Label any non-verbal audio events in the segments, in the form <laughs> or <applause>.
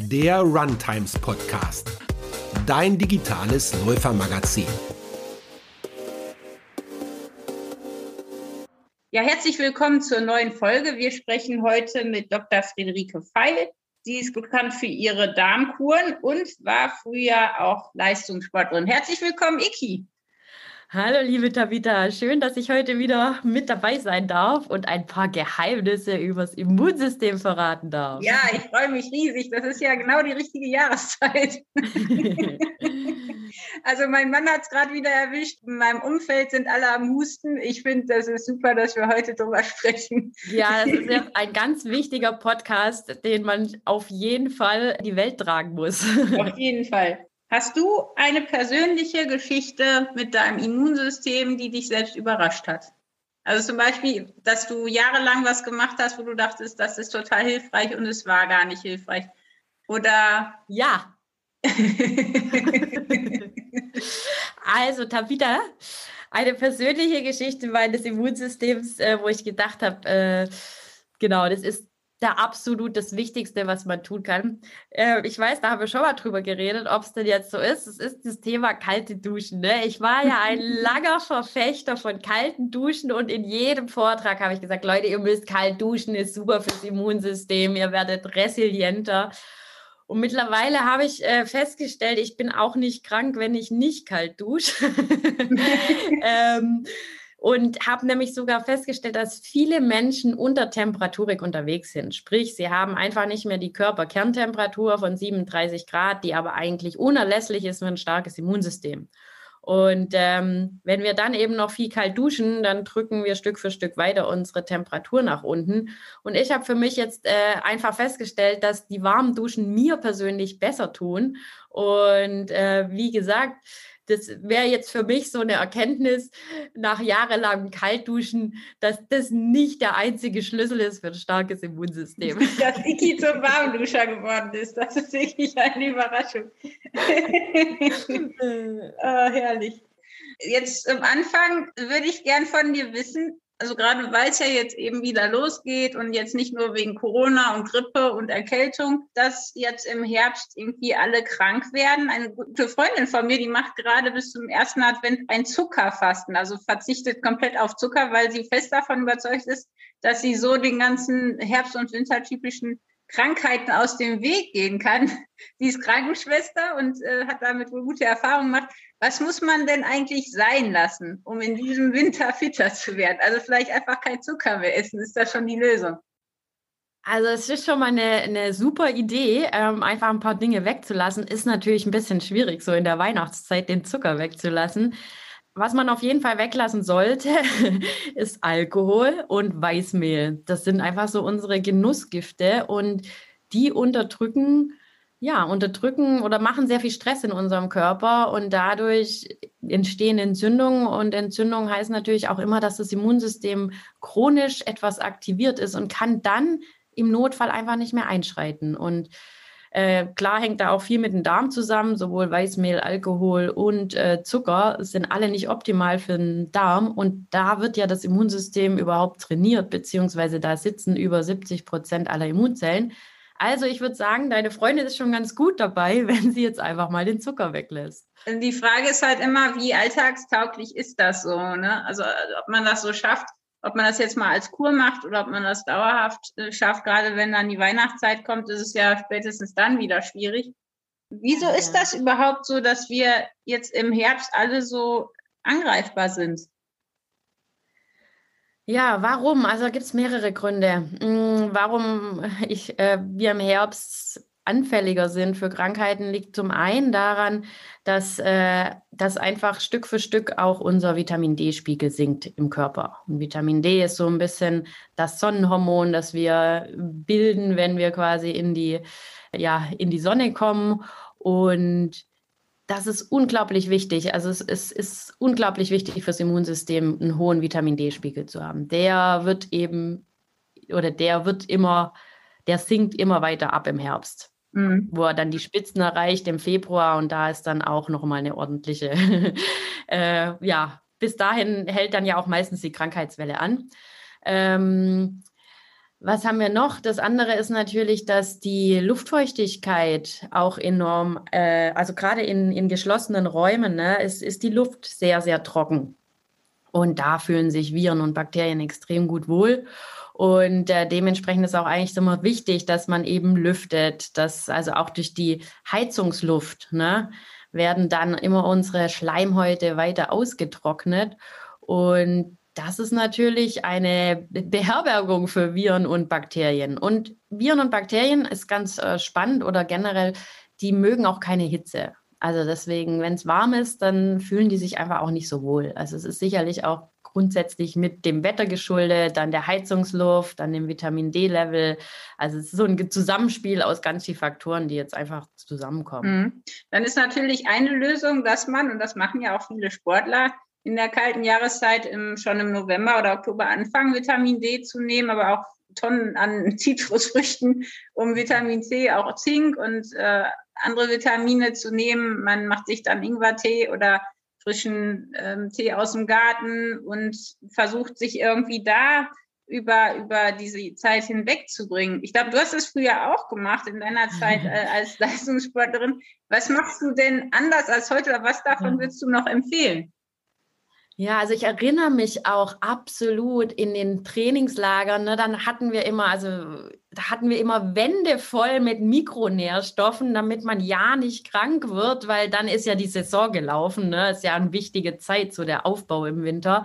der Runtimes Podcast, dein digitales Läufermagazin. Ja, herzlich willkommen zur neuen Folge. Wir sprechen heute mit Dr. Friederike Feil. Sie ist bekannt für ihre Darmkuren und war früher auch Leistungssportlerin. Herzlich willkommen, Iki. Hallo, liebe Tabitha. Schön, dass ich heute wieder mit dabei sein darf und ein paar Geheimnisse übers Immunsystem verraten darf. Ja, ich freue mich riesig. Das ist ja genau die richtige Jahreszeit. <laughs> also, mein Mann hat es gerade wieder erwischt. In meinem Umfeld sind alle am Husten. Ich finde, das ist super, dass wir heute darüber sprechen. Ja, das ist ja <laughs> ein ganz wichtiger Podcast, den man auf jeden Fall die Welt tragen muss. Auf jeden Fall. Hast du eine persönliche Geschichte mit deinem Immunsystem, die dich selbst überrascht hat? Also zum Beispiel, dass du jahrelang was gemacht hast, wo du dachtest, das ist total hilfreich und es war gar nicht hilfreich. Oder? Ja. <laughs> also, Tabitha, eine persönliche Geschichte meines Immunsystems, äh, wo ich gedacht habe, äh, genau, das ist der absolut das Wichtigste, was man tun kann. Äh, ich weiß, da haben wir schon mal drüber geredet, ob es denn jetzt so ist. Es ist das Thema kalte Duschen. Ne? Ich war ja ein <laughs> langer Verfechter von kalten Duschen und in jedem Vortrag habe ich gesagt, Leute, ihr müsst kalt duschen, ist super fürs Immunsystem, ihr werdet resilienter. Und mittlerweile habe ich äh, festgestellt, ich bin auch nicht krank, wenn ich nicht kalt dusche. <laughs> ähm, und habe nämlich sogar festgestellt, dass viele Menschen untertemperaturig unterwegs sind. Sprich, sie haben einfach nicht mehr die Körperkerntemperatur von 37 Grad, die aber eigentlich unerlässlich ist für ein starkes Immunsystem. Und ähm, wenn wir dann eben noch viel kalt duschen, dann drücken wir Stück für Stück weiter unsere Temperatur nach unten. Und ich habe für mich jetzt äh, einfach festgestellt, dass die warmen Duschen mir persönlich besser tun. Und äh, wie gesagt, das wäre jetzt für mich so eine Erkenntnis nach jahrelangem Kaltduschen, dass das nicht der einzige Schlüssel ist für ein starkes Immunsystem. <laughs> Dass Iki zum Warmduscher geworden ist, das ist wirklich eine Überraschung. oh, <laughs> herrlich. Jetzt am Anfang würde ich gern von dir wissen, also gerade weil es ja jetzt eben wieder losgeht und jetzt nicht nur wegen Corona und Grippe und Erkältung, dass jetzt im Herbst irgendwie alle krank werden. Eine gute Freundin von mir, die macht gerade bis zum ersten Advent ein Zuckerfasten, also verzichtet komplett auf Zucker, weil sie fest davon überzeugt ist, dass sie so den ganzen Herbst- und Wintertypischen Krankheiten aus dem Weg gehen kann. Sie ist Krankenschwester und äh, hat damit wohl gute Erfahrungen gemacht. Was muss man denn eigentlich sein lassen, um in diesem Winter fitter zu werden? Also vielleicht einfach kein Zucker mehr essen, ist das schon die Lösung? Also es ist schon mal eine, eine super Idee, ähm, einfach ein paar Dinge wegzulassen. Ist natürlich ein bisschen schwierig, so in der Weihnachtszeit den Zucker wegzulassen. Was man auf jeden Fall weglassen sollte, <laughs> ist Alkohol und Weißmehl. Das sind einfach so unsere Genussgifte und die unterdrücken, ja, unterdrücken oder machen sehr viel Stress in unserem Körper und dadurch entstehen Entzündungen und Entzündungen heißt natürlich auch immer, dass das Immunsystem chronisch etwas aktiviert ist und kann dann im Notfall einfach nicht mehr einschreiten und äh, klar hängt da auch viel mit dem Darm zusammen, sowohl Weißmehl, Alkohol und äh, Zucker sind alle nicht optimal für den Darm. Und da wird ja das Immunsystem überhaupt trainiert, beziehungsweise da sitzen über 70 Prozent aller Immunzellen. Also ich würde sagen, deine Freundin ist schon ganz gut dabei, <laughs> wenn sie jetzt einfach mal den Zucker weglässt. Die Frage ist halt immer, wie alltagstauglich ist das so? Ne? Also ob man das so schafft, ob man das jetzt mal als Kur macht oder ob man das dauerhaft äh, schafft, gerade wenn dann die Weihnachtszeit kommt, ist es ja spätestens dann wieder schwierig. Wieso ist das überhaupt so, dass wir jetzt im Herbst alle so angreifbar sind? Ja, warum? Also gibt es mehrere Gründe. Hm, warum ich, äh, wir im Herbst anfälliger sind für Krankheiten, liegt zum einen daran, dass, äh, dass einfach Stück für Stück auch unser Vitamin D-Spiegel sinkt im Körper. Und Vitamin D ist so ein bisschen das Sonnenhormon, das wir bilden, wenn wir quasi in die, ja, in die Sonne kommen. Und das ist unglaublich wichtig. Also es, es ist unglaublich wichtig fürs Immunsystem, einen hohen Vitamin D-Spiegel zu haben. Der wird eben oder der wird immer, der sinkt immer weiter ab im Herbst mhm. wo er dann die Spitzen erreicht im Februar und da ist dann auch nochmal eine ordentliche, <laughs> äh, ja, bis dahin hält dann ja auch meistens die Krankheitswelle an. Ähm, Was haben wir noch? Das andere ist natürlich, dass die Luftfeuchtigkeit auch enorm, äh, also gerade in, in geschlossenen Räumen, ne, ist, ist die Luft sehr, sehr trocken. Und da fühlen sich Viren und Bakterien extrem gut wohl. Und äh, dementsprechend ist auch eigentlich immer wichtig, dass man eben lüftet, dass also auch durch die Heizungsluft ne, werden dann immer unsere Schleimhäute weiter ausgetrocknet. Und das ist natürlich eine Beherbergung für Viren und Bakterien. Und Viren und Bakterien ist ganz äh, spannend oder generell, die mögen auch keine Hitze. Also deswegen, wenn es warm ist, dann fühlen die sich einfach auch nicht so wohl. Also es ist sicherlich auch grundsätzlich mit dem Wetter geschuldet, dann der Heizungsluft, dann dem Vitamin D-Level. Also es ist so ein Zusammenspiel aus ganz vielen Faktoren, die jetzt einfach zusammenkommen. Mhm. Dann ist natürlich eine Lösung, dass man, und das machen ja auch viele Sportler, in der kalten Jahreszeit im, schon im November oder Oktober anfangen, Vitamin D zu nehmen, aber auch Tonnen an <laughs> Zitrusfrüchten, um Vitamin C, auch Zink und äh, andere Vitamine zu nehmen. Man macht sich dann Ingwertee oder frischen ähm, Tee aus dem Garten und versucht sich irgendwie da über, über diese Zeit hinwegzubringen. Ich glaube, du hast es früher auch gemacht in deiner <laughs> Zeit äh, als Leistungssportlerin. Was machst du denn anders als heute oder was davon würdest du noch empfehlen? Ja, also ich erinnere mich auch absolut in den Trainingslagern, ne, dann hatten wir immer, also da hatten wir immer Wände voll mit Mikronährstoffen, damit man ja nicht krank wird, weil dann ist ja die Saison gelaufen, ne? Ist ja eine wichtige Zeit, so der Aufbau im Winter.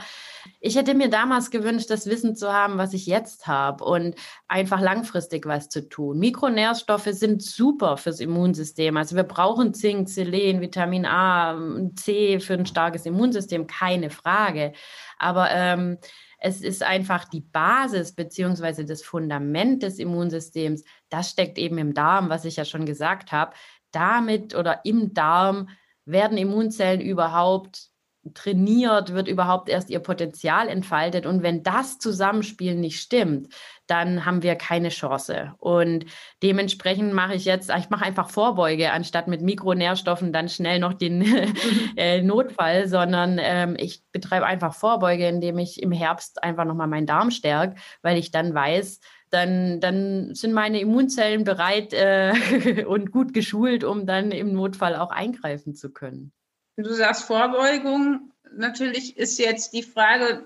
Ich hätte mir damals gewünscht, das Wissen zu haben, was ich jetzt habe und einfach langfristig was zu tun. Mikronährstoffe sind super fürs Immunsystem. Also wir brauchen Zink, Selen, Vitamin A, C für ein starkes Immunsystem, keine Frage. Aber ähm, es ist einfach die Basis beziehungsweise das Fundament des Immunsystems. Das steckt eben im Darm, was ich ja schon gesagt habe. Damit oder im Darm werden Immunzellen überhaupt trainiert, wird überhaupt erst ihr Potenzial entfaltet. Und wenn das Zusammenspiel nicht stimmt, dann haben wir keine Chance. Und dementsprechend mache ich jetzt, ich mache einfach Vorbeuge, anstatt mit Mikronährstoffen dann schnell noch den <laughs> <laughs> äh, Notfall, sondern ähm, ich betreibe einfach Vorbeuge, indem ich im Herbst einfach nochmal meinen Darm stärke, weil ich dann weiß, dann, dann sind meine Immunzellen bereit äh, <laughs> und gut geschult, um dann im Notfall auch eingreifen zu können. Du sagst Vorbeugung. Natürlich ist jetzt die Frage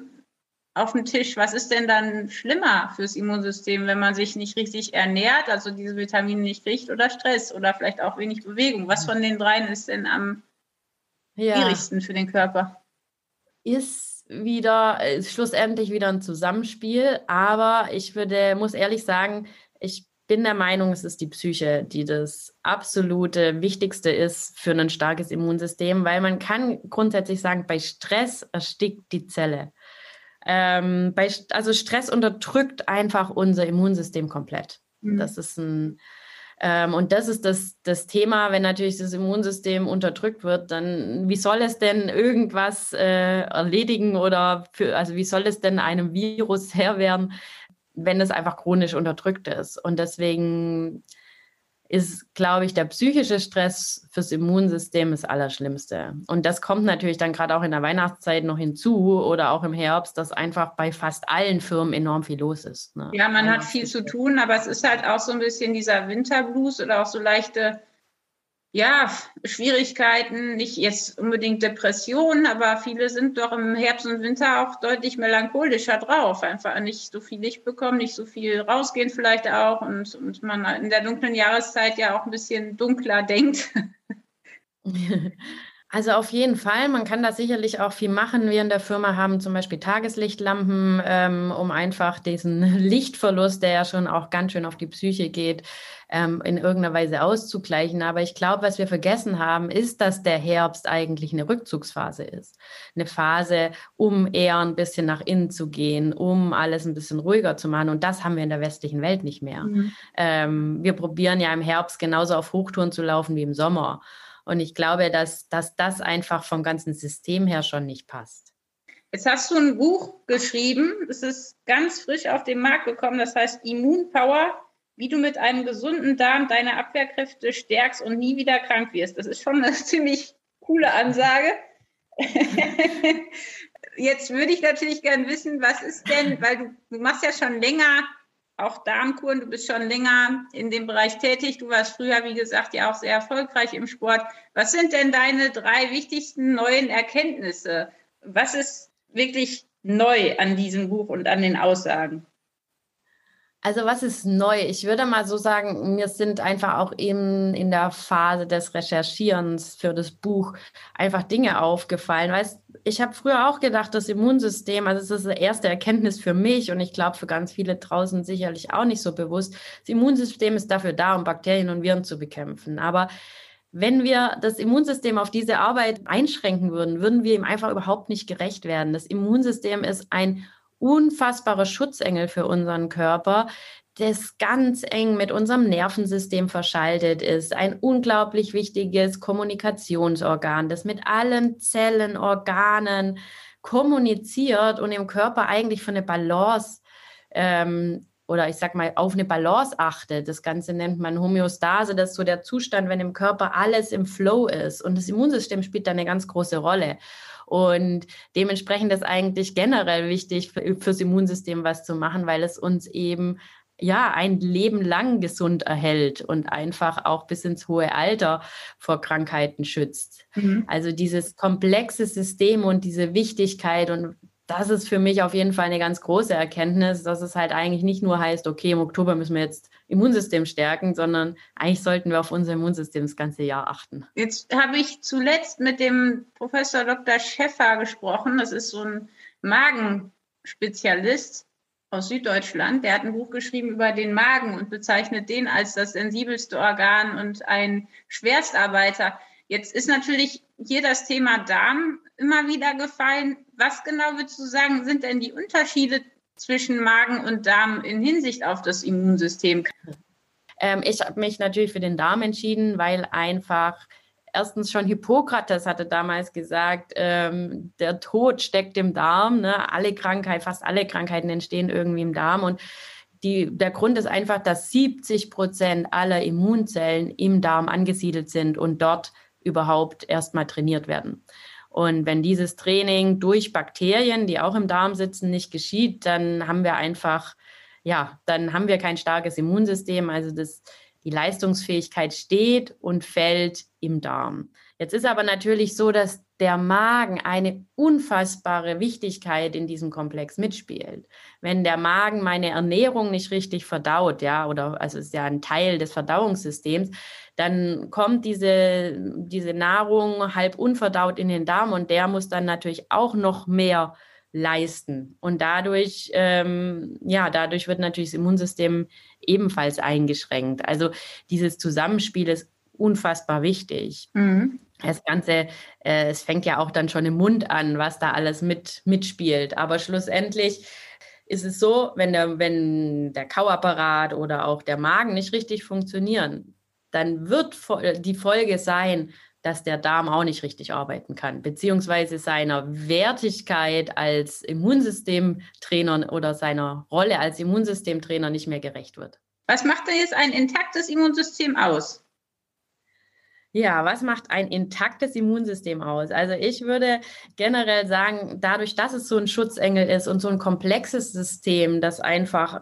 auf dem Tisch, was ist denn dann schlimmer fürs Immunsystem, wenn man sich nicht richtig ernährt, also diese Vitamine nicht kriegt oder Stress oder vielleicht auch wenig Bewegung? Was von den dreien ist denn am ja. schwierigsten für den Körper? Ist wieder, ist schlussendlich wieder ein Zusammenspiel, aber ich würde, muss ehrlich sagen, ich bin der Meinung, es ist die Psyche, die das absolute Wichtigste ist für ein starkes Immunsystem, weil man kann grundsätzlich sagen, bei Stress erstickt die Zelle. Ähm, bei, also Stress unterdrückt einfach unser Immunsystem komplett. Mhm. Das ist ein ähm, und das ist das, das Thema, wenn natürlich das Immunsystem unterdrückt wird, dann wie soll es denn irgendwas äh, erledigen oder für, also wie soll es denn einem Virus <laughs> Herr werden, wenn es einfach chronisch unterdrückt ist. Und deswegen ist, glaube ich, der psychische Stress fürs Immunsystem das Allerschlimmste. Und das kommt natürlich dann gerade auch in der Weihnachtszeit noch hinzu oder auch im Herbst, dass einfach bei fast allen Firmen enorm viel los ist. Ne? Ja, man hat viel zu tun, aber es ist halt auch so ein bisschen dieser Winterblues oder auch so leichte ja, Schwierigkeiten, nicht jetzt unbedingt Depressionen, aber viele sind doch im Herbst und Winter auch deutlich melancholischer drauf. Einfach nicht so viel Licht bekommen, nicht so viel rausgehen vielleicht auch und, und man in der dunklen Jahreszeit ja auch ein bisschen dunkler denkt. <laughs> Also auf jeden Fall, man kann da sicherlich auch viel machen. Wir in der Firma haben zum Beispiel Tageslichtlampen, ähm, um einfach diesen <laughs> Lichtverlust, der ja schon auch ganz schön auf die Psyche geht, ähm, in irgendeiner Weise auszugleichen. Aber ich glaube, was wir vergessen haben, ist, dass der Herbst eigentlich eine Rückzugsphase ist. Eine Phase, um eher ein bisschen nach innen zu gehen, um alles ein bisschen ruhiger zu machen. Und das haben wir in der westlichen Welt nicht mehr. Mhm. Ähm, wir probieren ja im Herbst genauso auf Hochtouren zu laufen wie im Sommer. Und ich glaube, dass, dass das einfach vom ganzen System her schon nicht passt. Jetzt hast du ein Buch geschrieben, es ist ganz frisch auf den Markt gekommen, das heißt Immunpower, wie du mit einem gesunden Darm deine Abwehrkräfte stärkst und nie wieder krank wirst. Das ist schon eine <laughs> ziemlich coole Ansage. <laughs> Jetzt würde ich natürlich gerne wissen, was ist denn, weil du, du machst ja schon länger auch Darmkuren. Du bist schon länger in dem Bereich tätig. Du warst früher, wie gesagt, ja auch sehr erfolgreich im Sport. Was sind denn deine drei wichtigsten neuen Erkenntnisse? Was ist wirklich neu an diesem Buch und an den Aussagen? Also was ist neu? Ich würde mal so sagen, mir sind einfach auch eben in der Phase des Recherchierens für das Buch einfach Dinge aufgefallen. Weißt, ich habe früher auch gedacht, das Immunsystem, also das ist die erste Erkenntnis für mich und ich glaube für ganz viele draußen sicherlich auch nicht so bewusst. Das Immunsystem ist dafür da, um Bakterien und Viren zu bekämpfen. Aber wenn wir das Immunsystem auf diese Arbeit einschränken würden, würden wir ihm einfach überhaupt nicht gerecht werden. Das Immunsystem ist ein unfassbarer Schutzengel für unseren Körper, das ganz eng mit unserem Nervensystem verschaltet ist. Ein unglaublich wichtiges Kommunikationsorgan, das mit allen Zellen, Organen kommuniziert und im Körper eigentlich für eine Balance ähm, oder ich sag mal auf eine Balance achtet. Das Ganze nennt man Homöostase. Das ist so der Zustand, wenn im Körper alles im Flow ist. Und das Immunsystem spielt da eine ganz große Rolle. Und dementsprechend ist eigentlich generell wichtig für, fürs Immunsystem was zu machen, weil es uns eben ja, ein Leben lang gesund erhält und einfach auch bis ins hohe Alter vor Krankheiten schützt. Mhm. Also dieses komplexe System und diese Wichtigkeit und das ist für mich auf jeden Fall eine ganz große Erkenntnis, dass es halt eigentlich nicht nur heißt, okay, im Oktober müssen wir jetzt Immunsystem stärken, sondern eigentlich sollten wir auf unser Immunsystem das ganze Jahr achten. Jetzt habe ich zuletzt mit dem Professor Dr. Schäffer gesprochen. Das ist so ein Magenspezialist aus Süddeutschland. Der hat ein Buch geschrieben über den Magen und bezeichnet den als das sensibelste Organ und ein Schwerstarbeiter. Jetzt ist natürlich hier das Thema Darm immer wieder gefallen. Was genau würdest du sagen, sind denn die Unterschiede zwischen Magen und Darm in Hinsicht auf das Immunsystem? Ähm, ich habe mich natürlich für den Darm entschieden, weil einfach erstens schon Hippokrates hatte damals gesagt, ähm, der Tod steckt im Darm. Ne? Alle Krankheiten, fast alle Krankheiten entstehen irgendwie im Darm und die, der Grund ist einfach, dass 70 Prozent aller Immunzellen im Darm angesiedelt sind und dort überhaupt erstmal trainiert werden. Und wenn dieses Training durch Bakterien, die auch im Darm sitzen, nicht geschieht, dann haben wir einfach, ja, dann haben wir kein starkes Immunsystem. Also das, die Leistungsfähigkeit steht und fällt im Darm. Jetzt ist aber natürlich so, dass der Magen eine unfassbare Wichtigkeit in diesem Komplex mitspielt. Wenn der Magen meine Ernährung nicht richtig verdaut, ja, oder also ist ja ein Teil des Verdauungssystems, dann kommt diese, diese Nahrung halb unverdaut in den Darm und der muss dann natürlich auch noch mehr leisten. Und dadurch, ähm, ja, dadurch wird natürlich das Immunsystem ebenfalls eingeschränkt. Also dieses Zusammenspiel ist unfassbar wichtig. Mhm. Das Ganze, äh, es fängt ja auch dann schon im Mund an, was da alles mit, mitspielt. Aber schlussendlich ist es so, wenn der, wenn der Kauapparat oder auch der Magen nicht richtig funktionieren, dann wird die Folge sein, dass der Darm auch nicht richtig arbeiten kann, beziehungsweise seiner Wertigkeit als Immunsystemtrainer oder seiner Rolle als Immunsystemtrainer nicht mehr gerecht wird. Was macht denn jetzt ein intaktes Immunsystem aus? Ja, was macht ein intaktes Immunsystem aus? Also ich würde generell sagen, dadurch, dass es so ein Schutzengel ist und so ein komplexes System, das einfach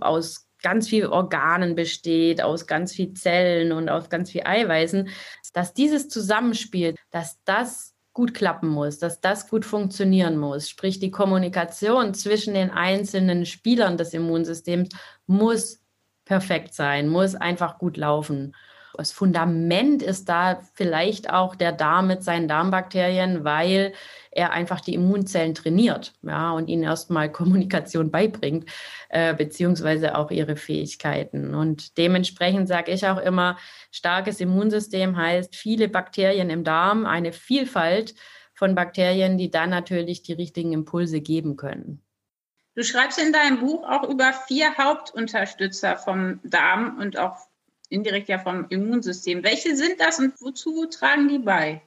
aus ganz vielen Organen besteht, aus ganz vielen Zellen und aus ganz viel Eiweißen, dass dieses Zusammenspiel, dass das gut klappen muss, dass das gut funktionieren muss. Sprich, die Kommunikation zwischen den einzelnen Spielern des Immunsystems muss perfekt sein, muss einfach gut laufen das Fundament ist da vielleicht auch der Darm mit seinen Darmbakterien, weil er einfach die Immunzellen trainiert ja, und ihnen erstmal <laughs> Kommunikation beibringt, äh, beziehungsweise auch ihre Fähigkeiten. Und dementsprechend sage ich auch immer, starkes Immunsystem heißt viele Bakterien im Darm, eine Vielfalt von Bakterien, die dann natürlich die richtigen Impulse geben können. Du schreibst in deinem Buch auch über vier Hauptunterstützer vom Darm und auch indirekt ja vom Immunsystem. Welche sind das und wozu tragen die bei?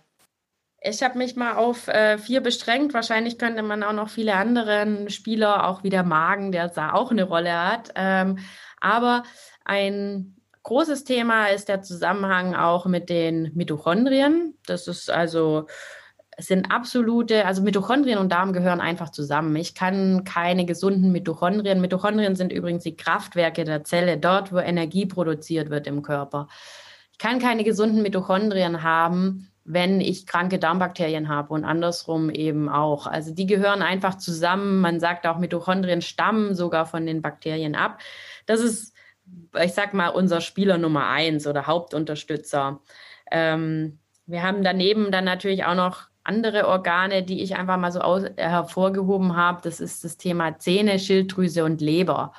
Ich habe mich mal auf äh, vier beschränkt. Wahrscheinlich könnte man auch noch viele andere Spieler, auch wie der Magen, der da auch eine Rolle hat. Ähm, aber ein großes Thema ist der Zusammenhang auch mit den Mitochondrien. Das ist also sind absolute, also Mitochondrien und Darm gehören einfach zusammen. Ich kann keine gesunden Mitochondrien. Mitochondrien sind übrigens die Kraftwerke der Zelle, dort, wo Energie produziert wird im Körper. Ich kann keine gesunden Mitochondrien haben, wenn ich kranke Darmbakterien habe und andersrum eben auch. Also die gehören einfach zusammen. Man sagt auch, Mitochondrien stammen sogar von den Bakterien ab. Das ist, ich sag mal, unser Spieler Nummer eins oder Hauptunterstützer. Ähm, wir haben daneben dann natürlich auch noch andere Organe, die ich einfach mal so aus, äh, hervorgehoben habe. Das ist das Thema Zähne, Schilddrüse und Leber,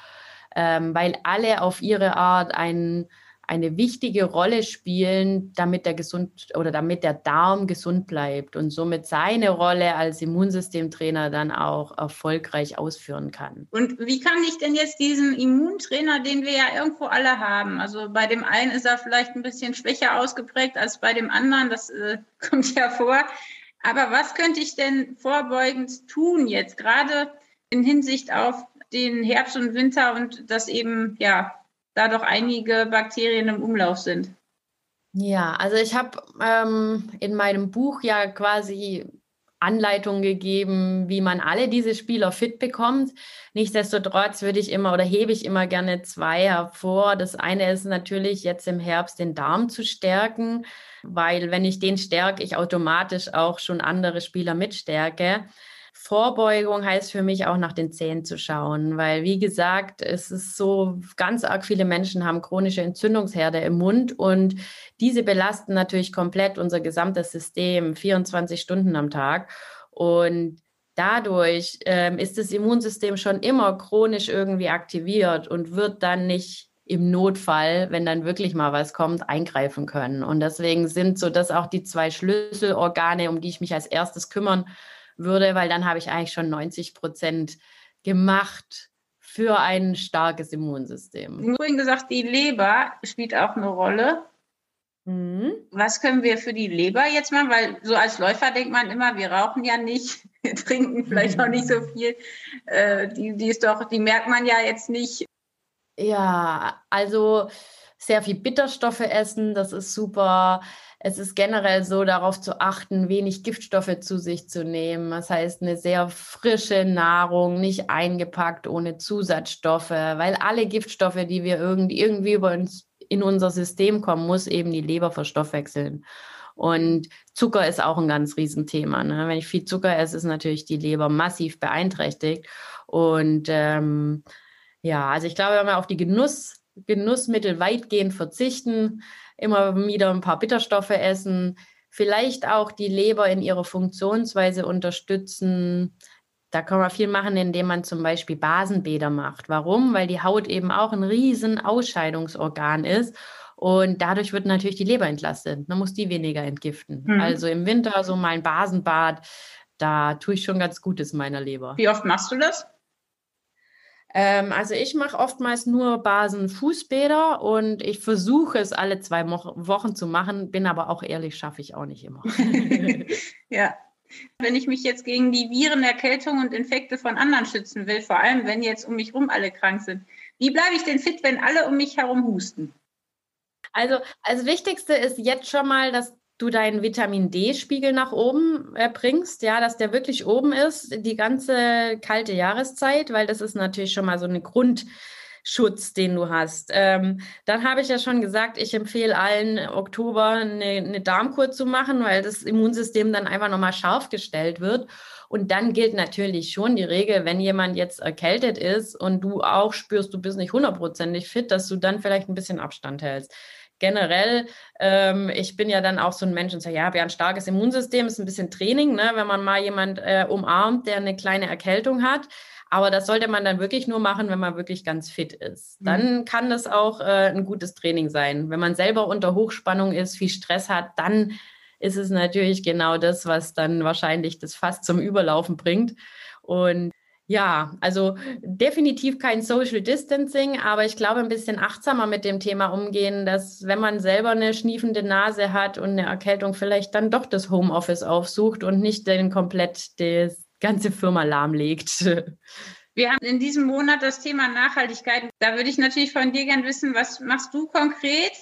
ähm, weil alle auf ihre Art einen eine wichtige Rolle spielen, damit der gesund oder damit der Darm gesund bleibt und somit seine Rolle als Immunsystemtrainer dann auch erfolgreich ausführen kann. Und wie kann ich denn jetzt diesen Immuntrainer, den wir ja irgendwo alle haben, also bei dem einen ist er vielleicht ein bisschen schwächer ausgeprägt als bei dem anderen, das äh, <laughs> kommt ja vor. Aber was könnte ich denn vorbeugend tun jetzt, gerade in Hinsicht auf den Herbst und Winter und das eben ja da doch einige Bakterien im Umlauf sind. Ja, also ich habe ähm, in meinem Buch ja quasi Anleitungen gegeben, wie man alle diese Spieler fit bekommt. Nichtsdestotrotz würde ich immer oder hebe ich immer gerne zwei hervor. Das eine ist natürlich jetzt im Herbst den Darm zu stärken, weil wenn ich den stärke, ich automatisch auch schon andere Spieler mitstärke. Vorbeugung heißt für mich auch nach den Zähnen zu schauen, weil wie gesagt, es ist so, ganz arg viele Menschen haben chronische Entzündungsherde im Mund und diese belasten natürlich komplett unser gesamtes System 24 Stunden am Tag und dadurch ähm, ist das Immunsystem schon immer chronisch irgendwie aktiviert und wird dann nicht im Notfall, wenn dann wirklich mal was kommt, eingreifen können. Und deswegen sind so das auch die zwei Schlüsselorgane, um die ich mich als erstes kümmern würde, weil dann habe ich eigentlich schon 90 Prozent gemacht für ein starkes Immunsystem. Du hast vorhin gesagt, die Leber spielt auch eine Rolle. Mhm. Was können wir für die Leber jetzt machen? Weil so als Läufer denkt man immer, wir rauchen ja nicht, <laughs> wir trinken vielleicht auch nicht so viel. Äh, die, die ist doch, die merkt man ja jetzt nicht. Ja, also sehr viel Bitterstoffe essen, das ist super es ist generell so, darauf zu achten, wenig Giftstoffe zu sich zu nehmen. Das heißt, eine sehr frische Nahrung, nicht eingepackt ohne Zusatzstoffe, weil alle Giftstoffe, die wir irgendwie, irgendwie über uns in unser System kommen, muss eben die Leber verstoffwechseln. Und Zucker ist auch ein ganz Riesenthema. Ne? Wenn ich viel Zucker esse, ist natürlich die Leber massiv beeinträchtigt. Und ähm, ja, also ich glaube, wenn wir auf die Genuss, Genussmittel weitgehend verzichten, immer wieder ein paar Bitterstoffe essen, vielleicht auch die Leber in ihrer Funktionsweise unterstützen. Da kann man viel machen, indem man zum Beispiel Basenbäder macht. Warum? Weil die Haut eben auch ein riesen Ausscheidungsorgan ist und dadurch wird natürlich die Leber entlastet. Man muss die weniger entgiften. Mhm. Also im Winter so mal ein Basenbad, da tue ich schon ganz Gutes meiner Leber. Wie oft machst du das? Ähm, also ich mache oftmals nur Basen-Fußbäder und ich versuche es alle zwei Wochen zu machen, bin aber auch ehrlich, schaffe ich auch nicht immer. <laughs> ja. Wenn ich mich jetzt gegen die Viren, Erkältung und Infekte von anderen schützen will, vor allem wenn jetzt um mich herum alle krank sind, wie bleibe ich denn fit, wenn alle um mich herum husten? Also, als Wichtigste ist jetzt schon mal, dass du deinen Vitamin D-Spiegel nach oben äh, bringst, ja, dass der wirklich oben ist, die ganze kalte Jahreszeit, weil das ist natürlich schon mal so eine Grundschutz, den du hast. Ähm, dann habe ich ja schon gesagt, ich empfehle allen Oktober eine, eine Darmkur zu machen, weil das Immunsystem dann einfach nochmal scharf gestellt wird. Und dann gilt natürlich schon die Regel, wenn jemand jetzt erkältet ist und du auch spürst, du bist nicht hundertprozentig fit, dass du dann vielleicht ein bisschen Abstand hältst generell, ähm, ich bin ja dann auch so ein Mensch und sage, ja, habe ja ein starkes Immunsystem, ist ein bisschen Training, ne, wenn man mal jemand äh, umarmt, der eine kleine Erkältung hat. Aber das sollte man dann wirklich nur machen, wenn man wirklich ganz fit ist. Mhm. Dann kann das auch äh, ein gutes Training sein. Wenn man selber unter Hochspannung ist, viel Stress hat, dann ist es natürlich genau das, was dann wahrscheinlich das Fass zum Überlaufen bringt. Und ja, also definitiv kein Social Distancing, aber ich glaube, ein bisschen achtsamer mit dem Thema umgehen, dass wenn man selber eine schniefende Nase hat und eine Erkältung, vielleicht dann doch das Homeoffice aufsucht und nicht den komplett die ganze Firma lahmlegt. Wir haben in diesem Monat das Thema Nachhaltigkeit. Da würde ich natürlich von dir gern wissen, was machst du konkret,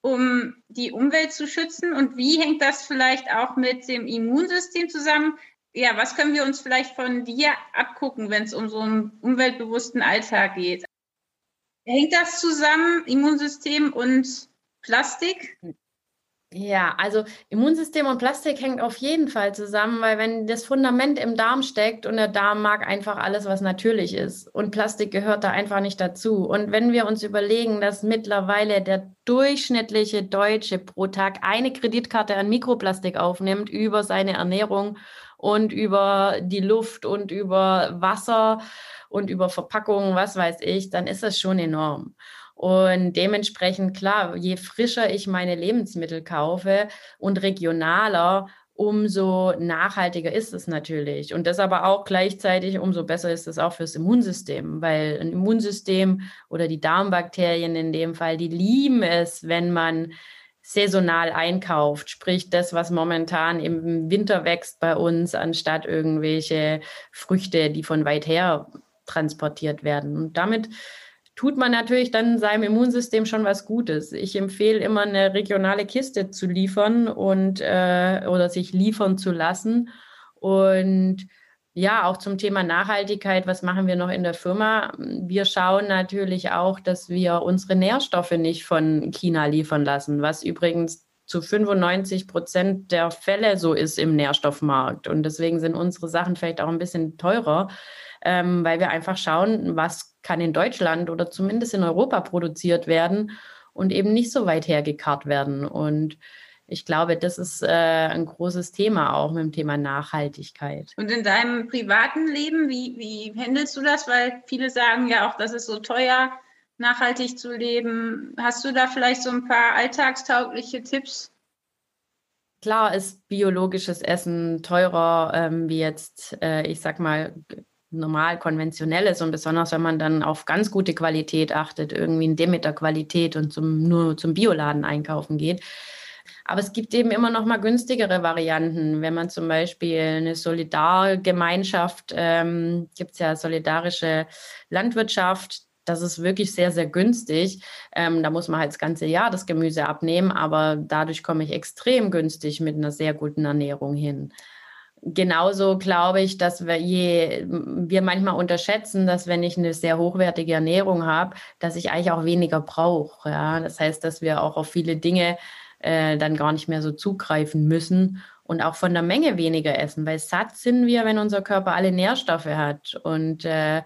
um die Umwelt zu schützen? Und wie hängt das vielleicht auch mit dem Immunsystem zusammen? Ja, was können wir uns vielleicht von dir abgucken, wenn es um so einen umweltbewussten Alltag geht? Hängt das zusammen, Immunsystem und Plastik? Ja, also Immunsystem und Plastik hängt auf jeden Fall zusammen, weil wenn das Fundament im Darm steckt und der Darm mag einfach alles, was natürlich ist und Plastik gehört da einfach nicht dazu. Und wenn wir uns überlegen, dass mittlerweile der durchschnittliche Deutsche pro Tag eine Kreditkarte an Mikroplastik aufnimmt über seine Ernährung und über die Luft und über Wasser und über Verpackungen, was weiß ich, dann ist das schon enorm. Und dementsprechend, klar, je frischer ich meine Lebensmittel kaufe und regionaler, umso nachhaltiger ist es natürlich. Und das aber auch gleichzeitig, umso besser ist es auch fürs Immunsystem, weil ein Immunsystem oder die Darmbakterien in dem Fall, die lieben es, wenn man saisonal einkauft, sprich das, was momentan im Winter wächst bei uns, anstatt irgendwelche Früchte, die von weit her transportiert werden. Und damit tut man natürlich dann seinem Immunsystem schon was Gutes. Ich empfehle immer eine regionale Kiste zu liefern und äh, oder sich liefern zu lassen. Und ja, auch zum Thema Nachhaltigkeit, was machen wir noch in der Firma? Wir schauen natürlich auch, dass wir unsere Nährstoffe nicht von China liefern lassen, was übrigens zu 95 Prozent der Fälle so ist im Nährstoffmarkt. Und deswegen sind unsere Sachen vielleicht auch ein bisschen teurer, ähm, weil wir einfach schauen, was kann in Deutschland oder zumindest in Europa produziert werden und eben nicht so weit hergekarrt werden. Und ich glaube, das ist äh, ein großes Thema auch mit dem Thema Nachhaltigkeit. Und in deinem privaten Leben, wie, wie handelst du das? Weil viele sagen ja auch, das ist so teuer, nachhaltig zu leben. Hast du da vielleicht so ein paar alltagstaugliche Tipps? Klar ist biologisches Essen teurer ähm, wie jetzt, äh, ich sag mal, normal konventionelles und besonders wenn man dann auf ganz gute Qualität achtet, irgendwie in Demeter-Qualität und zum, nur zum Bioladen einkaufen geht. Aber es gibt eben immer noch mal günstigere Varianten. Wenn man zum Beispiel eine Solidargemeinschaft, ähm, gibt es ja solidarische Landwirtschaft, das ist wirklich sehr, sehr günstig. Ähm, da muss man halt das ganze Jahr das Gemüse abnehmen, aber dadurch komme ich extrem günstig mit einer sehr guten Ernährung hin genauso glaube ich, dass wir, je, wir manchmal unterschätzen, dass wenn ich eine sehr hochwertige Ernährung habe, dass ich eigentlich auch weniger brauche. Ja? Das heißt, dass wir auch auf viele Dinge äh, dann gar nicht mehr so zugreifen müssen und auch von der Menge weniger essen, weil satt sind wir, wenn unser Körper alle Nährstoffe hat. Und äh,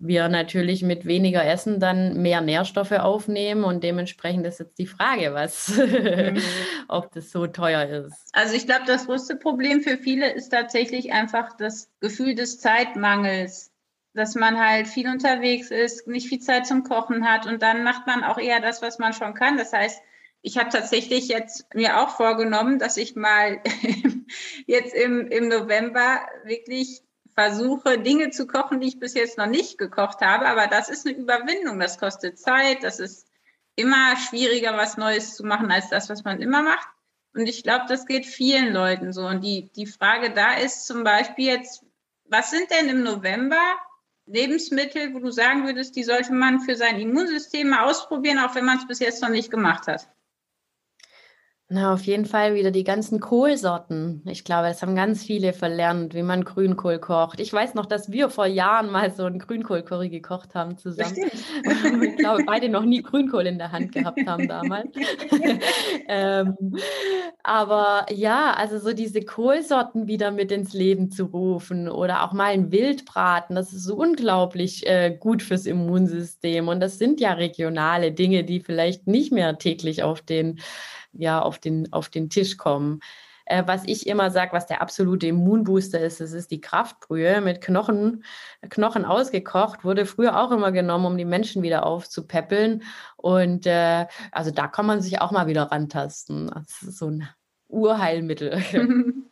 wir natürlich mit weniger Essen dann mehr Nährstoffe aufnehmen und dementsprechend ist jetzt die Frage, was, mhm. <laughs> ob das so teuer ist. Also ich glaube, das größte Problem für viele ist tatsächlich einfach das Gefühl des Zeitmangels, dass man halt viel unterwegs ist, nicht viel Zeit zum Kochen hat und dann macht man auch eher das, was man schon kann. Das heißt, ich habe tatsächlich jetzt mir auch vorgenommen, dass ich mal <laughs> jetzt im, im November wirklich versuche, Dinge zu kochen, die ich bis jetzt noch nicht gekocht habe. Aber das ist eine Überwindung. Das kostet Zeit. Das ist immer schwieriger, was Neues zu machen, als das, was man immer macht. Und ich glaube, das geht vielen Leuten so. Und die, die Frage da ist zum Beispiel jetzt, was sind denn im November Lebensmittel, wo du sagen würdest, die sollte man für sein Immunsystem mal ausprobieren, auch wenn man es bis jetzt noch nicht gemacht hat? Na, auf jeden Fall wieder die ganzen Kohlsorten. Ich glaube, das haben ganz viele verlernt, wie man Grünkohl kocht. Ich weiß noch, dass wir vor Jahren mal so einen Grünkohlcurry gekocht haben zusammen. <laughs> ich glaube, beide noch nie Grünkohl in der Hand gehabt haben damals. <laughs> ähm, aber ja, also so diese Kohlsorten wieder mit ins Leben zu rufen oder auch mal ein Wildbraten, das ist so unglaublich äh, gut fürs Immunsystem. Und das sind ja regionale Dinge, die vielleicht nicht mehr täglich auf den ja auf den, auf den Tisch kommen. Äh, was ich immer sage, was der absolute Immunbooster ist, das ist die Kraftbrühe mit Knochen, Knochen ausgekocht, wurde früher auch immer genommen, um die Menschen wieder aufzupäppeln. Und äh, also da kann man sich auch mal wieder rantasten. Das ist so ein Urheilmittel. <laughs>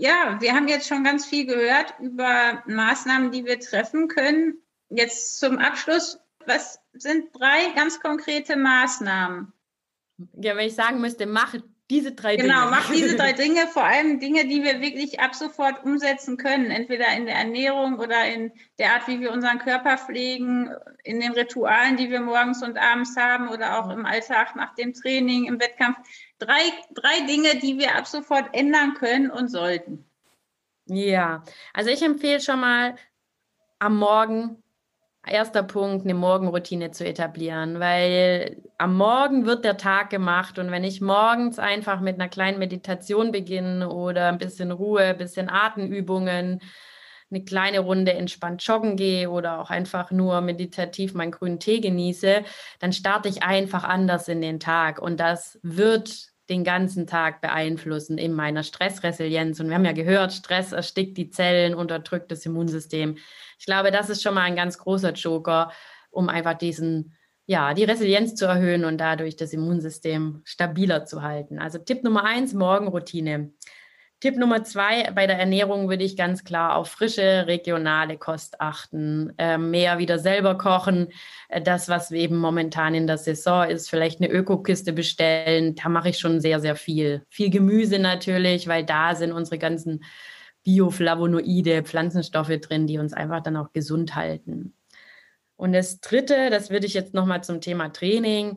Ja, wir haben jetzt schon ganz viel gehört über Maßnahmen, die wir treffen können. Jetzt zum Abschluss, was sind drei ganz konkrete Maßnahmen, ja, wenn ich sagen müsste, mach diese drei genau, Dinge. Genau, mach diese drei <laughs> Dinge, vor allem Dinge, die wir wirklich ab sofort umsetzen können, entweder in der Ernährung oder in der Art, wie wir unseren Körper pflegen, in den Ritualen, die wir morgens und abends haben oder auch im Alltag nach dem Training, im Wettkampf. Drei, drei Dinge, die wir ab sofort ändern können und sollten. Ja, also ich empfehle schon mal am Morgen erster Punkt, eine Morgenroutine zu etablieren, weil am Morgen wird der Tag gemacht und wenn ich morgens einfach mit einer kleinen Meditation beginne oder ein bisschen Ruhe, ein bisschen Atemübungen, eine kleine Runde entspannt joggen gehe oder auch einfach nur meditativ meinen grünen Tee genieße, dann starte ich einfach anders in den Tag und das wird den ganzen Tag beeinflussen in meiner Stressresilienz. Und wir haben ja gehört, Stress erstickt die Zellen, unterdrückt das Immunsystem. Ich glaube, das ist schon mal ein ganz großer Joker, um einfach diesen, ja, die Resilienz zu erhöhen und dadurch das Immunsystem stabiler zu halten. Also Tipp Nummer eins, Morgenroutine. Tipp Nummer zwei, bei der Ernährung würde ich ganz klar auf frische, regionale Kost achten, äh, mehr wieder selber kochen. Äh, das, was eben momentan in der Saison ist, vielleicht eine Ökokiste bestellen, da mache ich schon sehr, sehr viel. Viel Gemüse natürlich, weil da sind unsere ganzen Bioflavonoide, Pflanzenstoffe drin, die uns einfach dann auch gesund halten. Und das Dritte, das würde ich jetzt nochmal zum Thema Training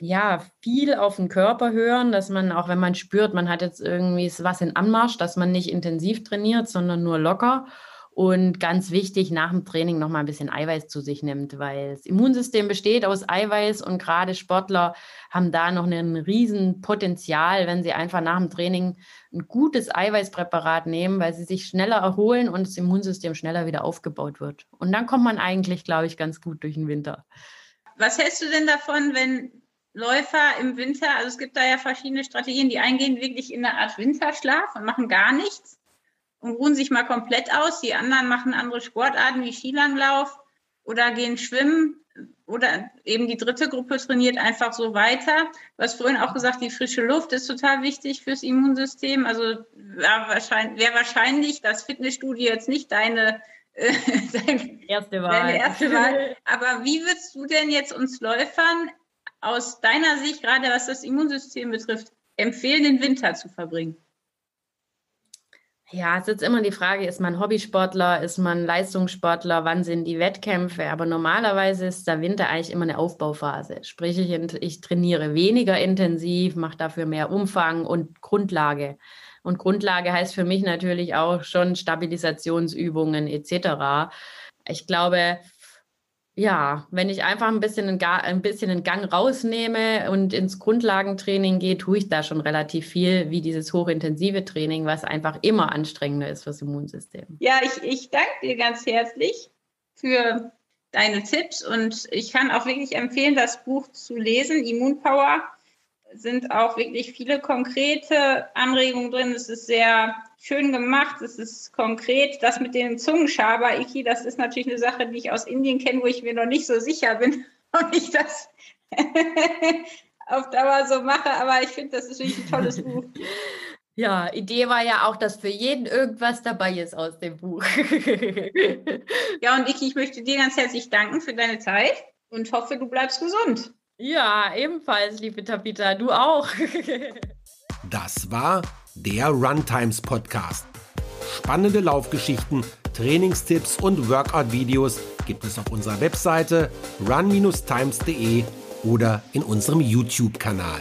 ja, viel auf den Körper hören, dass man, auch wenn man spürt, man hat jetzt irgendwie was in Anmarsch, dass man nicht intensiv trainiert, sondern nur locker. Und ganz wichtig, nach dem Training nochmal ein bisschen Eiweiß zu sich nimmt, weil das Immunsystem besteht aus Eiweiß und gerade Sportler haben da noch ein riesen Potenzial, wenn sie einfach nach dem Training ein gutes Eiweißpräparat nehmen, weil sie sich schneller erholen und das Immunsystem schneller wieder aufgebaut wird. Und dann kommt man eigentlich, glaube ich, ganz gut durch den Winter. Was hältst du denn davon, wenn Läufer im Winter, also es gibt da ja verschiedene Strategien, die eingehen wirklich in eine Art Winterschlaf und machen gar nichts und ruhen sich mal komplett aus. Die anderen machen andere Sportarten wie Skilanglauf oder gehen schwimmen oder eben die dritte Gruppe trainiert einfach so weiter. Du hast vorhin auch gesagt, die frische Luft ist total wichtig fürs Immunsystem. Also wäre wahrscheinlich, wär wahrscheinlich das Fitnessstudio jetzt nicht deine äh, <laughs> erste Wahl. Deine erste Wahl. Aber wie würdest du denn jetzt uns Läufern aus deiner Sicht, gerade was das Immunsystem betrifft, empfehlen, den Winter zu verbringen? Ja, es ist jetzt immer die Frage, ist man Hobbysportler, ist man Leistungssportler, wann sind die Wettkämpfe? Aber normalerweise ist der Winter eigentlich immer eine Aufbauphase. Sprich, ich, ich trainiere weniger intensiv, mache dafür mehr Umfang und Grundlage. Und Grundlage heißt für mich natürlich auch schon Stabilisationsübungen etc. Ich glaube, ja, wenn ich einfach ein bisschen, einen, ein bisschen einen Gang rausnehme und ins Grundlagentraining gehe, tue ich da schon relativ viel, wie dieses hochintensive Training, was einfach immer anstrengender ist fürs Immunsystem. Ja, ich, ich danke dir ganz herzlich für deine Tipps und ich kann auch wirklich empfehlen, das Buch zu lesen, Immunpower sind auch wirklich viele konkrete Anregungen drin. Es ist sehr schön gemacht, es ist konkret. Das mit dem Zungenschaber, Iki, das ist natürlich eine Sache, die ich aus Indien kenne, wo ich mir noch nicht so sicher bin, <laughs> ob ich das <laughs> auf Dauer so mache. Aber ich finde, das ist wirklich ein tolles <laughs> Buch. Ja, Idee war ja auch, dass für jeden irgendwas dabei ist aus dem Buch. ja, und Iki, ich möchte dir ganz herzlich danken für deine Zeit und hoffe, du bleibst gesund. Ja, ebenfalls, liebe Tabitha, du auch. <laughs> das war der Runtimes Podcast. Spannende Laufgeschichten, Trainingstipps und Workout-Videos gibt es auf unserer Webseite run-times.de oder in unserem YouTube-Kanal.